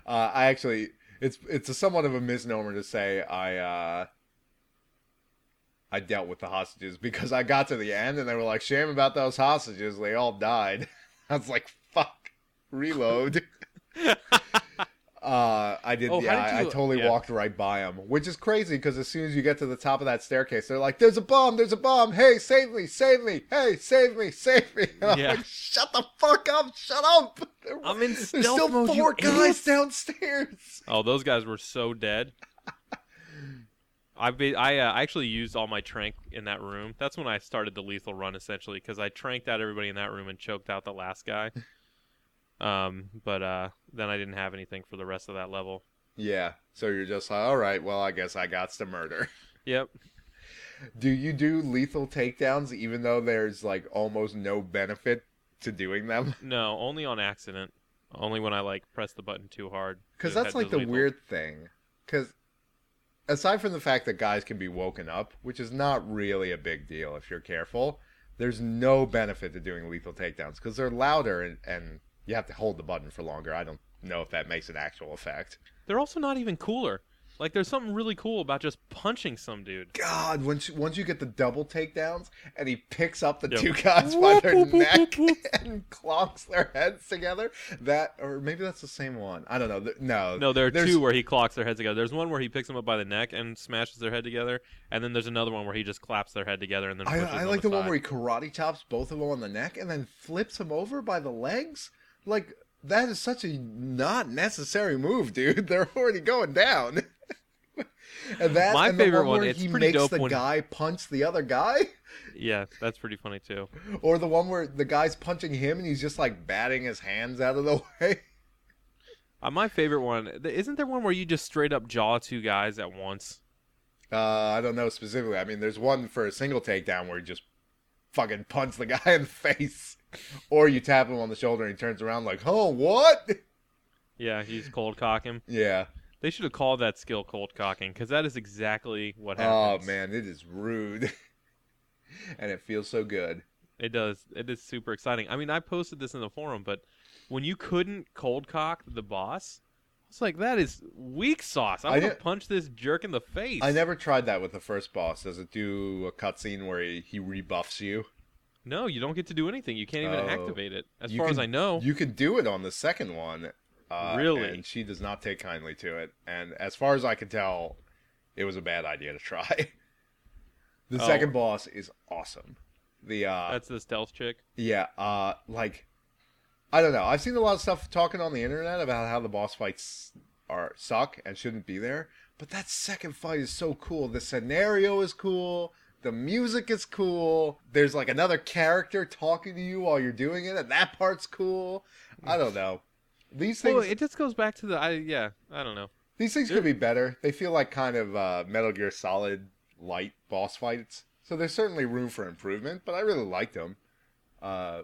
I actually, it's it's a somewhat of a misnomer to say I uh, I dealt with the hostages because I got to the end and they were like, "Shame about those hostages. They all died." *laughs* I was like, "Fuck, reload." *laughs* Uh, I did. Oh, yeah, did I, I totally yeah. walked right by them, which is crazy because as soon as you get to the top of that staircase, they're like, "There's a bomb! There's a bomb! Hey, save me! Save me! Hey, save me! Save me!" And *laughs* I'm Yeah. like, "Shut the fuck up! Shut up!" *laughs* There- I'm in There's still mode, four guys idiots. downstairs. *laughs* Oh, those guys were so dead. I be, I uh, actually used all my tranq in that room. That's when I started the lethal run essentially because I tranqed out everybody in that room and choked out the last guy. Um, but uh, then I didn't have anything for the rest of that level. Yeah. So you're just like, all right. Well, I guess I got to murder. *laughs* Yep. Do you do lethal takedowns even though there's like almost no benefit to doing them? *laughs* No, only on accident. Only when I like press the button too hard. Because that's like the lethal. weird thing. Because aside from the fact that guys can be woken up, which is not really a big deal if you're careful, there's no benefit to doing lethal takedowns because they're louder and, and you have to hold the button for longer. I don't know if that makes an actual effect. They're also not even cooler. Like there's something really cool about just punching some dude. God, once you, once you get the double takedowns and he picks up the Yeah. two guys by their whoop, whoop, neck whoop, and *laughs* clonks their heads together, that or maybe that's the same one. I don't know. No, No, there are there's- two where he clocks their heads together. There's one where he picks them up by the neck and smashes their head together, and then there's another one where he just claps their head together and then I, I them like the one where he karate chops both of them on the neck and then flips him over by the legs. Like that is such a not necessary move, dude. *laughs* They're already going down. *laughs* and that My and the favorite one, it's he makes dope the when- guy punch the other guy, Yeah, that's pretty funny too. *laughs* or the one where the guy's punching him and he's just like batting his hands out of the way. Uh, my favorite one isn't there one where you just straight up jaw two guys at once? Uh, I don't know specifically. I mean, there's one for a single takedown where you just fucking punch the guy in the face, or you tap him on the shoulder and he turns around like, "Oh, what?" Yeah, he's cold cocking. Yeah. They should have called that skill cold cocking because that is exactly what oh, happens. Oh man, it is rude, *laughs* and it feels so good. It does. It is super exciting. I mean, I posted this in the forum, but when you couldn't cold cock the boss, it's like that is weak sauce. I want to punch this jerk in the face. I never tried that with the first boss. Does it do a cutscene where he, he rebuffs you? No, you don't get to do anything. You can't even Oh. activate it. As far as I know. You can do it on the second one. Uh, Really? And she does not take kindly to it. And as far as I can tell, it was a bad idea to try. *laughs* the Oh. second boss is awesome. The uh, That's the stealth chick. Yeah, uh, like I don't know. I've seen a lot of stuff talking on the internet about how the boss fights are suck and shouldn't be there, but that second fight is so cool. The scenario is cool. The music is cool. There's like another character talking to you while you're doing it, and that part's cool. I don't know. These things, Well, it just goes back to the. I yeah. I don't know. these things could be better. They feel like kind of uh, Metal Gear Solid light boss fights. So there's certainly room for improvement, but I really liked them. Uh,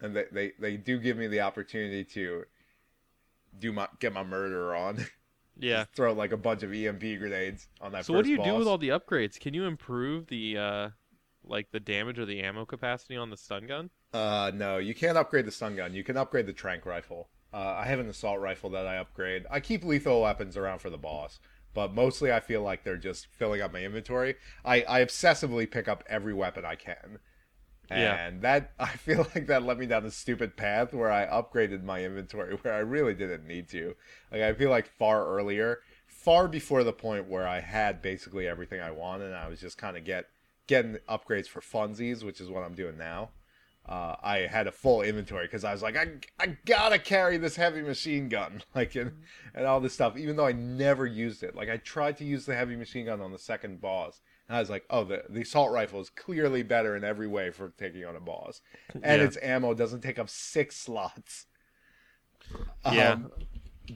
and they, they, they do give me the opportunity to do my get my murder on. *laughs* Yeah. Throw like a bunch of EMP grenades on that. So what do you do with all the upgrades? Can you improve the uh, like the damage or the ammo capacity on the stun gun? Uh, no, you can't upgrade the stun gun. You can upgrade the tranq rifle. Uh, I have an assault rifle that I upgrade. I keep lethal weapons around for the boss, but mostly I feel like they're just filling up my inventory. I, I obsessively pick up every weapon I can. Yeah. And that *laughs* I feel like that led me down a stupid path where I upgraded my inventory where I really didn't need to. Like I feel like far earlier, far before the point where I had basically everything I wanted and I was just kind of get getting upgrades for funsies, which is what I'm doing now uh, I had a full inventory because I was like, I, I gotta carry this heavy machine gun, *laughs* like, and, and all this stuff, even though I never used it. Like, I tried to use the heavy machine gun on the second boss, and I was like, oh, the, the assault rifle is clearly better in every way for taking on a boss. And Yeah. its ammo doesn't take up six slots. Yeah. Um,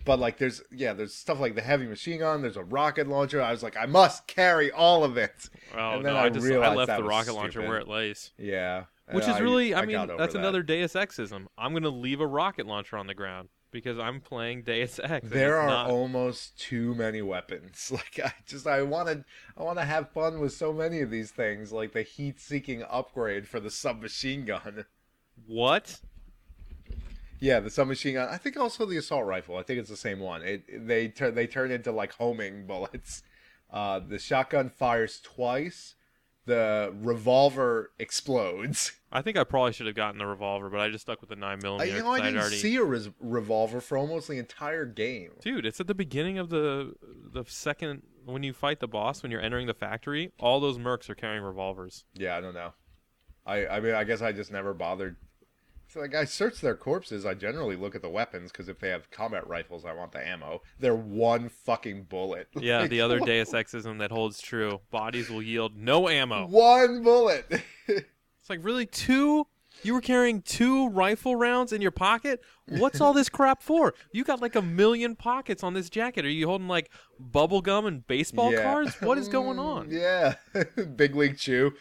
but like there's yeah there's stuff like the heavy machine gun there's a rocket launcher i was like i must carry all of it Oh And then no, I I just I left the rocket launcher stupid. where it lays. yeah Which And is really, I, mean, that's that. another Deus Exism. I'm gonna leave a rocket launcher on the ground because I'm playing Deus Ex. there are not- almost too many weapons. *laughs* Like i just i want to i want to have fun with so many of these things like the heat seeking upgrade for the submachine gun. What? yeah the submachine gun. I think also the assault rifle. I think it's the same one. It they turn they turn into like homing *laughs* bullets. Uh the shotgun fires twice the revolver explodes I think I probably should have gotten the revolver, but I just stuck with the nine I, millimeter. you know I'd didn't already... see a res- revolver for almost the entire game Dude, it's at the beginning of the the second when you fight the boss when you're entering the factory. All those mercs are carrying revolvers. Yeah, I don't know. I I mean, I guess I just never bothered. So like, I search their corpses. I generally look at the weapons because if they have combat rifles, I want the ammo. They're one fucking bullet. Yeah, Like, the other *laughs* Deus Exism that holds true. Bodies will yield no ammo. One bullet. *laughs* It's like really two. You were carrying two rifle rounds in your pocket. What's all this crap for? You got like a million pockets on this jacket. Are you holding like bubble gum and baseball Yeah. cards? What is going Mm, on? Yeah, *laughs* big league chew.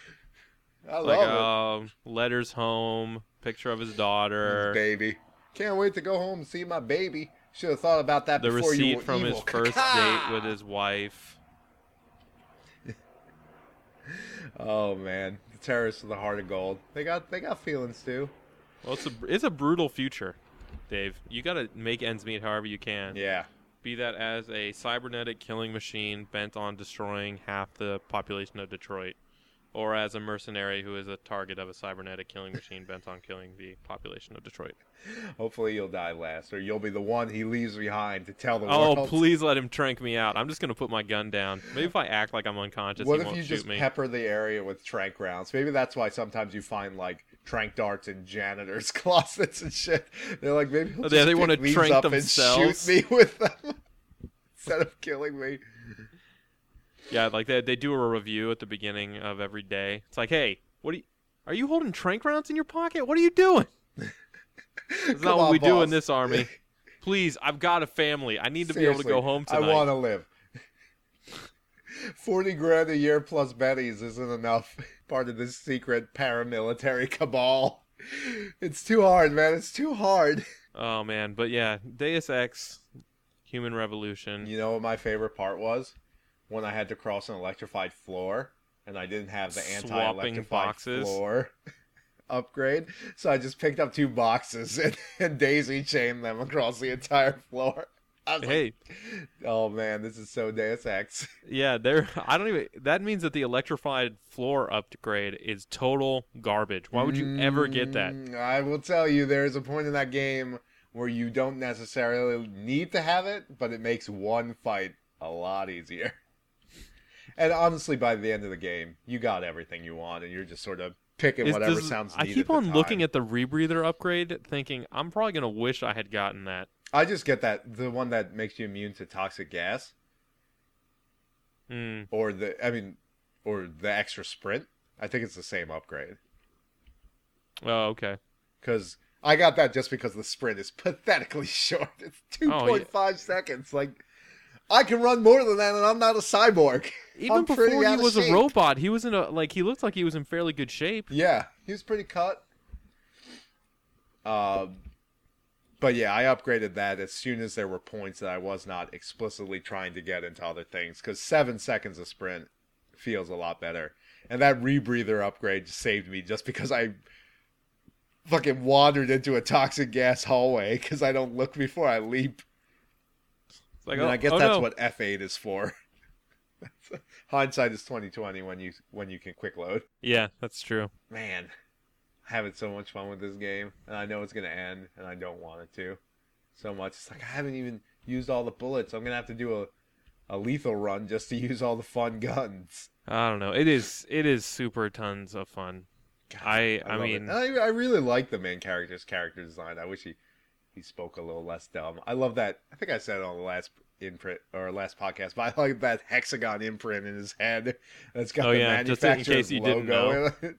I Like love um, letters home, picture of his daughter, baby. Can't wait to go home and see my baby. Should have thought about that the before you receipt were from his first *laughs* date with his wife. *laughs* Oh man, the terrorists of the heart of gold. They got they got feelings too. Well, it's a it's a brutal future, Dave. You got to make ends meet however you can. Yeah, be that as a cybernetic killing machine bent on destroying half the population of Detroit, or as a mercenary who is a target of a cybernetic killing machine bent on killing the population of Detroit. Hopefully you'll die last, or you'll be the one he leaves behind to tell the Oh, world. please let him tranq me out. I'm just gonna put my gun down. Maybe if I act like I'm unconscious, What if you just me. pepper the area with tranq rounds? Maybe that's why sometimes you find like tranq darts in janitors' *laughs* closets and shit. They're like, maybe he'll Oh, yeah, they wanna tranq up themselves. shoot me with them *laughs* instead of killing me. Yeah, like they they do a review at the beginning of every day. It's like, hey, what are you? Are you holding tranq rounds in your pocket? What are you doing? *laughs* That's not what on, we do in this army. *laughs* Please, I've got a family. I need to be able to go home tonight. I want to live. *laughs* Forty grand a year plus Betty's isn't enough. Part of this secret paramilitary cabal. It's too hard, man. It's too hard. Oh man, but yeah, Deus Ex, Human Revolution. You know what my favorite part was? When I had to cross an electrified floor and I didn't have the anti-electrified floor *laughs* upgrade. So I just picked up two boxes *laughs* and, and daisy chained them across the entire floor. *laughs* Hey, like, oh man, this is so Deus Ex. yeah, there. I don't even. That means that the electrified floor upgrade is total garbage. Why would you ever get that? Mm, I will tell you, there's a point in that game where you don't necessarily need to have it, but it makes one fight a lot easier. And honestly, by the end of the game, you got everything you want, and you're just sort of picking Is- whatever does- sounds I keep on looking at the rebreather upgrade, thinking I'm probably gonna wish I had gotten that. I just get that the one that makes you immune to toxic gas, Hmm. or the I mean, or the extra sprint. I think it's the same upgrade Oh, okay. because I got that just because the sprint is pathetically *laughs* short. It's two Oh, point five seconds. Like I can run more than that, and I'm not a cyborg. *laughs* Even I'm before he was a robot, he was in a like he looked like he was in fairly good shape. Yeah, he was pretty cut. Um, but yeah, I upgraded that as soon as there were points that I was not explicitly trying to get into other things. Because seven seconds of sprint feels a lot better, and that rebreather upgrade saved me just because I fucking wandered into a toxic gas hallway because I don't look before I leap. Like, I, mean, oh, I guess oh, that's no. what F eight is for. *laughs* Hindsight is twenty twenty when you when you can quick load. Yeah, that's true. man, I'm having so much fun with this game, and I know it's gonna end, and I don't want it to so much. It's like I haven't even used all the bullets. I'm gonna have to do a a lethal run just to use all the fun guns. I don't know. It is it is super tons of fun. God, I I love mean. I, I really like the main character's character design. I wish he he spoke a little less dumb. I love that. I think I said it on the last imprint or last podcast, but I like that hexagon imprint in his head. That's got Oh, the yeah, just in manufacturer's case you didn't logo in it.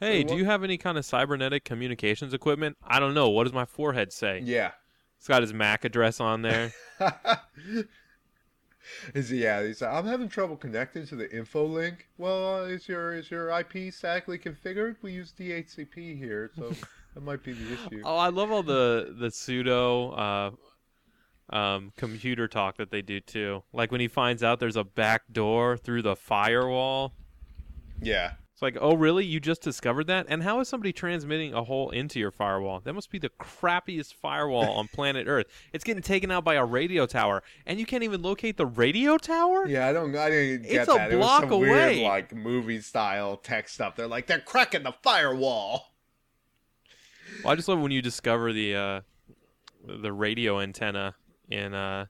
Hey, what- do you have any kind of cybernetic communications equipment? I don't know. What does my forehead say? yeah. It's got his MAC address on there. *laughs* is he, yeah, he's like, I'm having trouble connecting to the info link. Well, is your is your IP statically configured? We use DHCP here, so that might be the issue. oh, I love all the the pseudo uh, um, computer talk that they do too. Like when he finds out there's a back door through the firewall. Yeah, It's like, oh, really? You just discovered that? And how is somebody transmitting a hole into your firewall? That must be the crappiest firewall on *laughs* planet Earth. It's getting taken out by a radio tower, and you can't even locate the radio tower? yeah, I don't, I didn't get It's a that. it was block some away. weird, like movie style tech stuff. They're like, they're cracking the firewall. Well, I just love when you discover the uh, the radio antenna in uh,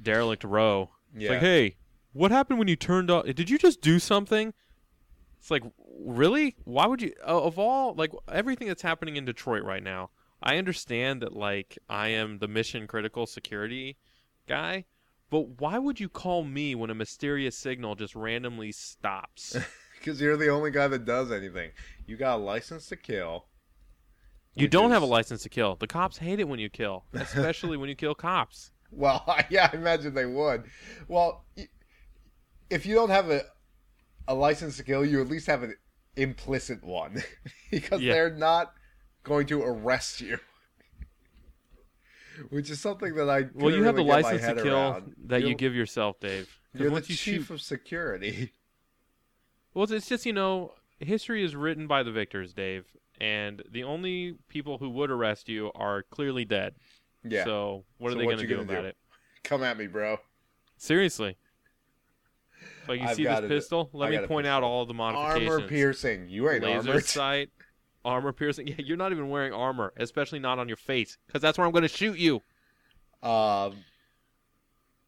Derelict Row. It's Yeah, like, hey, what happened when you turned off? Did you just do something? It's like, really? Why would you? Of all, like everything that's happening in Detroit right now, I understand that like I am the mission critical security guy, but why would you call me when a mysterious signal just randomly stops? *laughs* because you're the only guy that does anything. You got a license to kill. You don't have a license to kill. The cops hate it when you kill, *laughs* especially when you kill cops. Well, *laughs* yeah, I imagine they would. Well, if you don't have a a license to kill, you at least have an implicit one *laughs* because Yeah. they're not going to arrest you. Which is something that I Well, you couldn't have the really license to kill around. that you You're- give yourself, Dave. You're the you chief shoot, of security. well, it's just you know, history is written by the victors, Dave, and the only people who would arrest you are clearly dead. Yeah. So what are So they going to do gonna about do? it? Come at me, bro. Seriously. Like you I've see this pistol? Let I me point out all the modifications. Armor piercing. You ain't Laser armored. *laughs* sight, armor piercing. Yeah, you're not even wearing armor, especially not on your face, because that's where I'm going to shoot you. Um,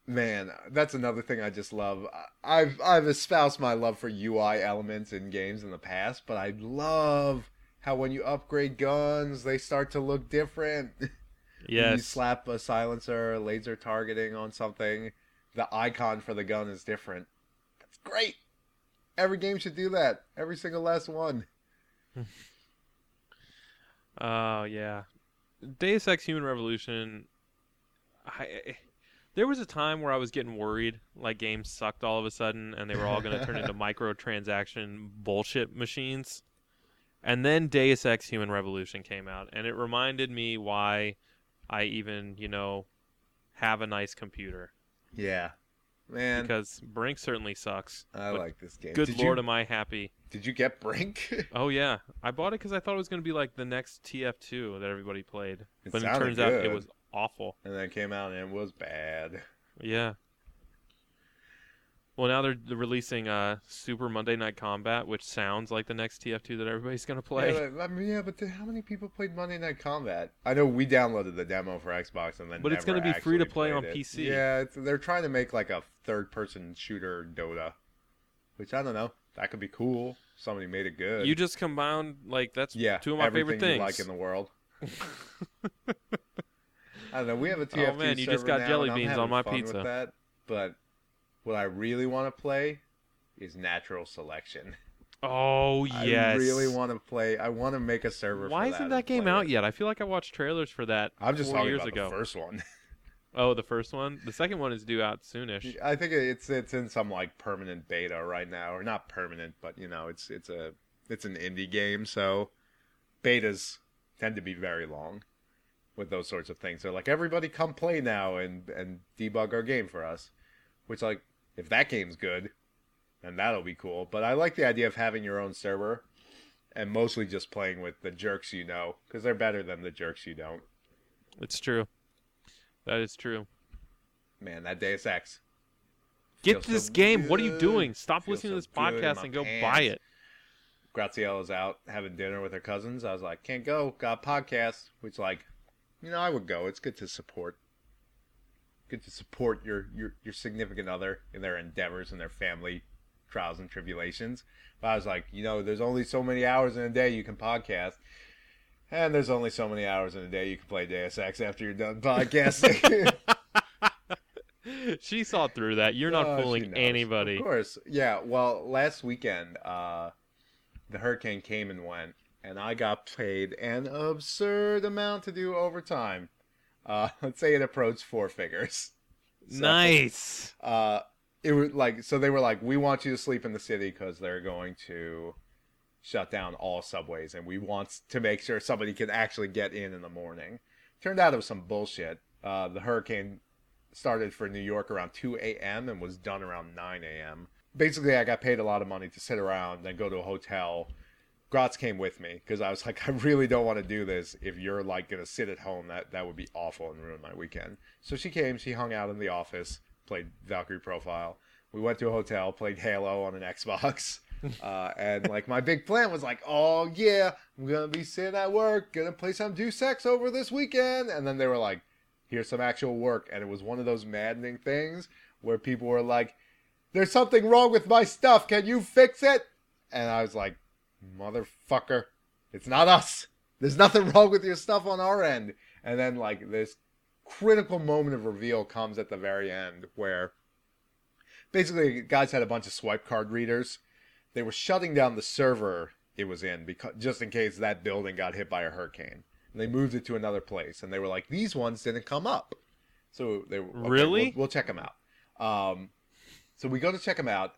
man, that's another thing I just love. I've I've espoused my love for UI elements in games in the past, but I love how when you upgrade guns, they start to look different. *laughs* When you slap a silencer, laser targeting on something, the icon for the gun is different. That's great. Every game should do that. Every single last one. *laughs* Oh yeah, Deus Ex: Human Revolution. I, there was a time where I was getting worried, like games sucked all of a sudden, and they were all going to turn into *laughs* microtransaction bullshit machines. And then Deus Ex: Human Revolution came out, and it reminded me why I even, you know, have a nice computer Yeah, man, because Brink certainly sucks. I like this game. Good did lord, you, am I happy! did you get Brink? *laughs* Oh yeah, I bought it because I thought it was going to be like the next TF2 that everybody played, It but it turns out it was awful. and then it came out and it was bad. Yeah. Well, now they're, releasing uh, Super Monday Night Combat, which sounds like the next TF2 that everybody's gonna play. Yeah, but, I mean, yeah, but th- how many people played Monday Night Combat? I know we downloaded the demo for Xbox and then. But it's gonna be free to play on it. PC. Yeah, it's, they're trying to make like a third-person shooter Dota, which I don't know. That could be cool. Somebody made it good. you just combined like that's yeah, two of my favorite things. you like in the world. *laughs* I don't know. We have a TF2 Oh, man, you just got now, jelly beans on my with pizza. that, but what I really want to play is natural selection. oh *laughs* yes. I really want to play. I want to make a server. Why isn't that game out it. yet? I feel like I watched trailers for that. I'm just four years ago. the first one. *laughs* Oh, the first one. The second one is due out soonish. I think it's it's in some like permanent beta right now, or not permanent, but you know, it's it's a it's an indie game, so betas tend to be very long with those sorts of things. They're like, everybody come play now and and debug our game for us, which like if that game's good, then that'll be cool. But I like the idea of having your own server and mostly just playing with the jerks you know because they're better than the jerks you don't. It's true. That is true. Man, that Deus Ex. Get this so game. What are you doing? Stop Feels listening to this podcast and go buy pants. it. Graziella's out having dinner with her cousins. I was like, can't go. Got a podcast. Which, like, you know, I would go. It's good to support. Good to support your, your, your significant other in their endeavors and their family trials and tribulations. But I was like, you know, there's only so many hours in a day you can podcast. And there's only so many hours in a day you can play Deus Ex after you're done podcasting. *laughs* she saw through that. You're not Oh, fooling anybody. Of course. Yeah, well, last weekend, uh, the hurricane came and went, and I got paid an absurd amount to do overtime. Uh, *laughs* let's say it approached four figures. So, Nice. Uh, it was like so they were like, we want you to sleep in the city because they're going to shut down all subways, and we want to make sure somebody can actually get in in the morning. Turned out it was some bullshit. Uh, the hurricane started for New York around 2 a.m. and was done around 9 a.m. Basically, I got paid a lot of money to sit around and go to a hotel. Gratz came with me because I was like, *laughs* I really don't want to do this. If you're like gonna sit at home, that that would be awful and ruin my weekend. So she came. She hung out in the office, played Valkyrie Profile. We went to a hotel, played Halo on an *laughs* Xbox. Uh, and like my big plan was like, oh yeah, I'm gonna be sitting at work, gonna play some Deus Ex over this weekend. And then they were like, here's some actual work, and it was one of those maddening things where people were like, there's something wrong with my stuff, can you fix it? And I was like, motherfucker, it's not us. There's nothing *laughs* wrong with your stuff on our end. And then like this critical moment of reveal comes at the very end where basically guys had a bunch of swipe card readers they were shutting down the server it was in because just in case that building got hit by a hurricane. And they moved it to another place, and they were like, "These ones didn't come up." So they were okay, Really? We'll, we'll check them out. Um, so we go to check them out,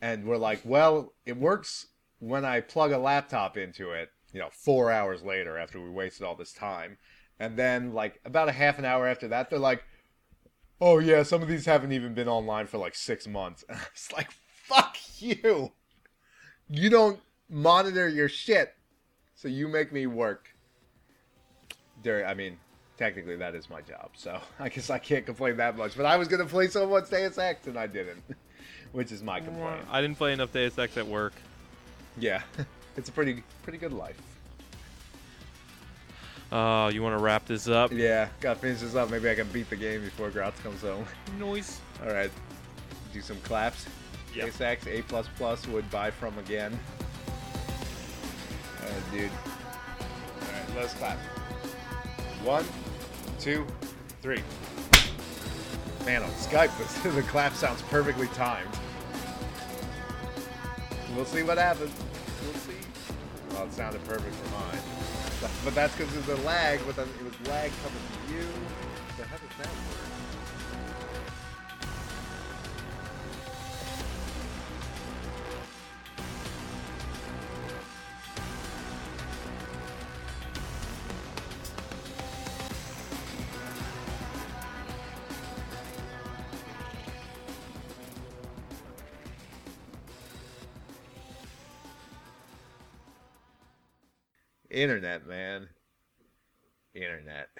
and we're like, "Well, it works when I plug a laptop into it." You know, four hours later after we wasted all this time, and then like about a half an hour after that, they're like, "Oh yeah, some of these haven't even been online for like six months." *laughs* And I was like, "Fuck you." you don't monitor your shit, so you make me work. During, I mean, technically that is my job, so *laughs* I guess I can't complain that much. But I was gonna play so much Deus Ex and I didn't, *laughs* which is my complaint. I didn't play enough Deus Ex at work. Yeah, *laughs* it's a pretty pretty good life. Oh, you want to wrap this up? Yeah, gotta finish this up. Maybe I can beat the game before Grouts comes home. *laughs* Noise. All right, do some claps. Yep. Deus A plus plus would buy from again. All right, dude. All right, let's clap. One, two, three. Man, on Skype, *laughs* the clap sounds perfectly timed. We'll see what happens. We'll see. Well, it sounded perfect for mine. But that's because of the lag, but it was lag coming to you. So how does that work? Internet, man. Internet.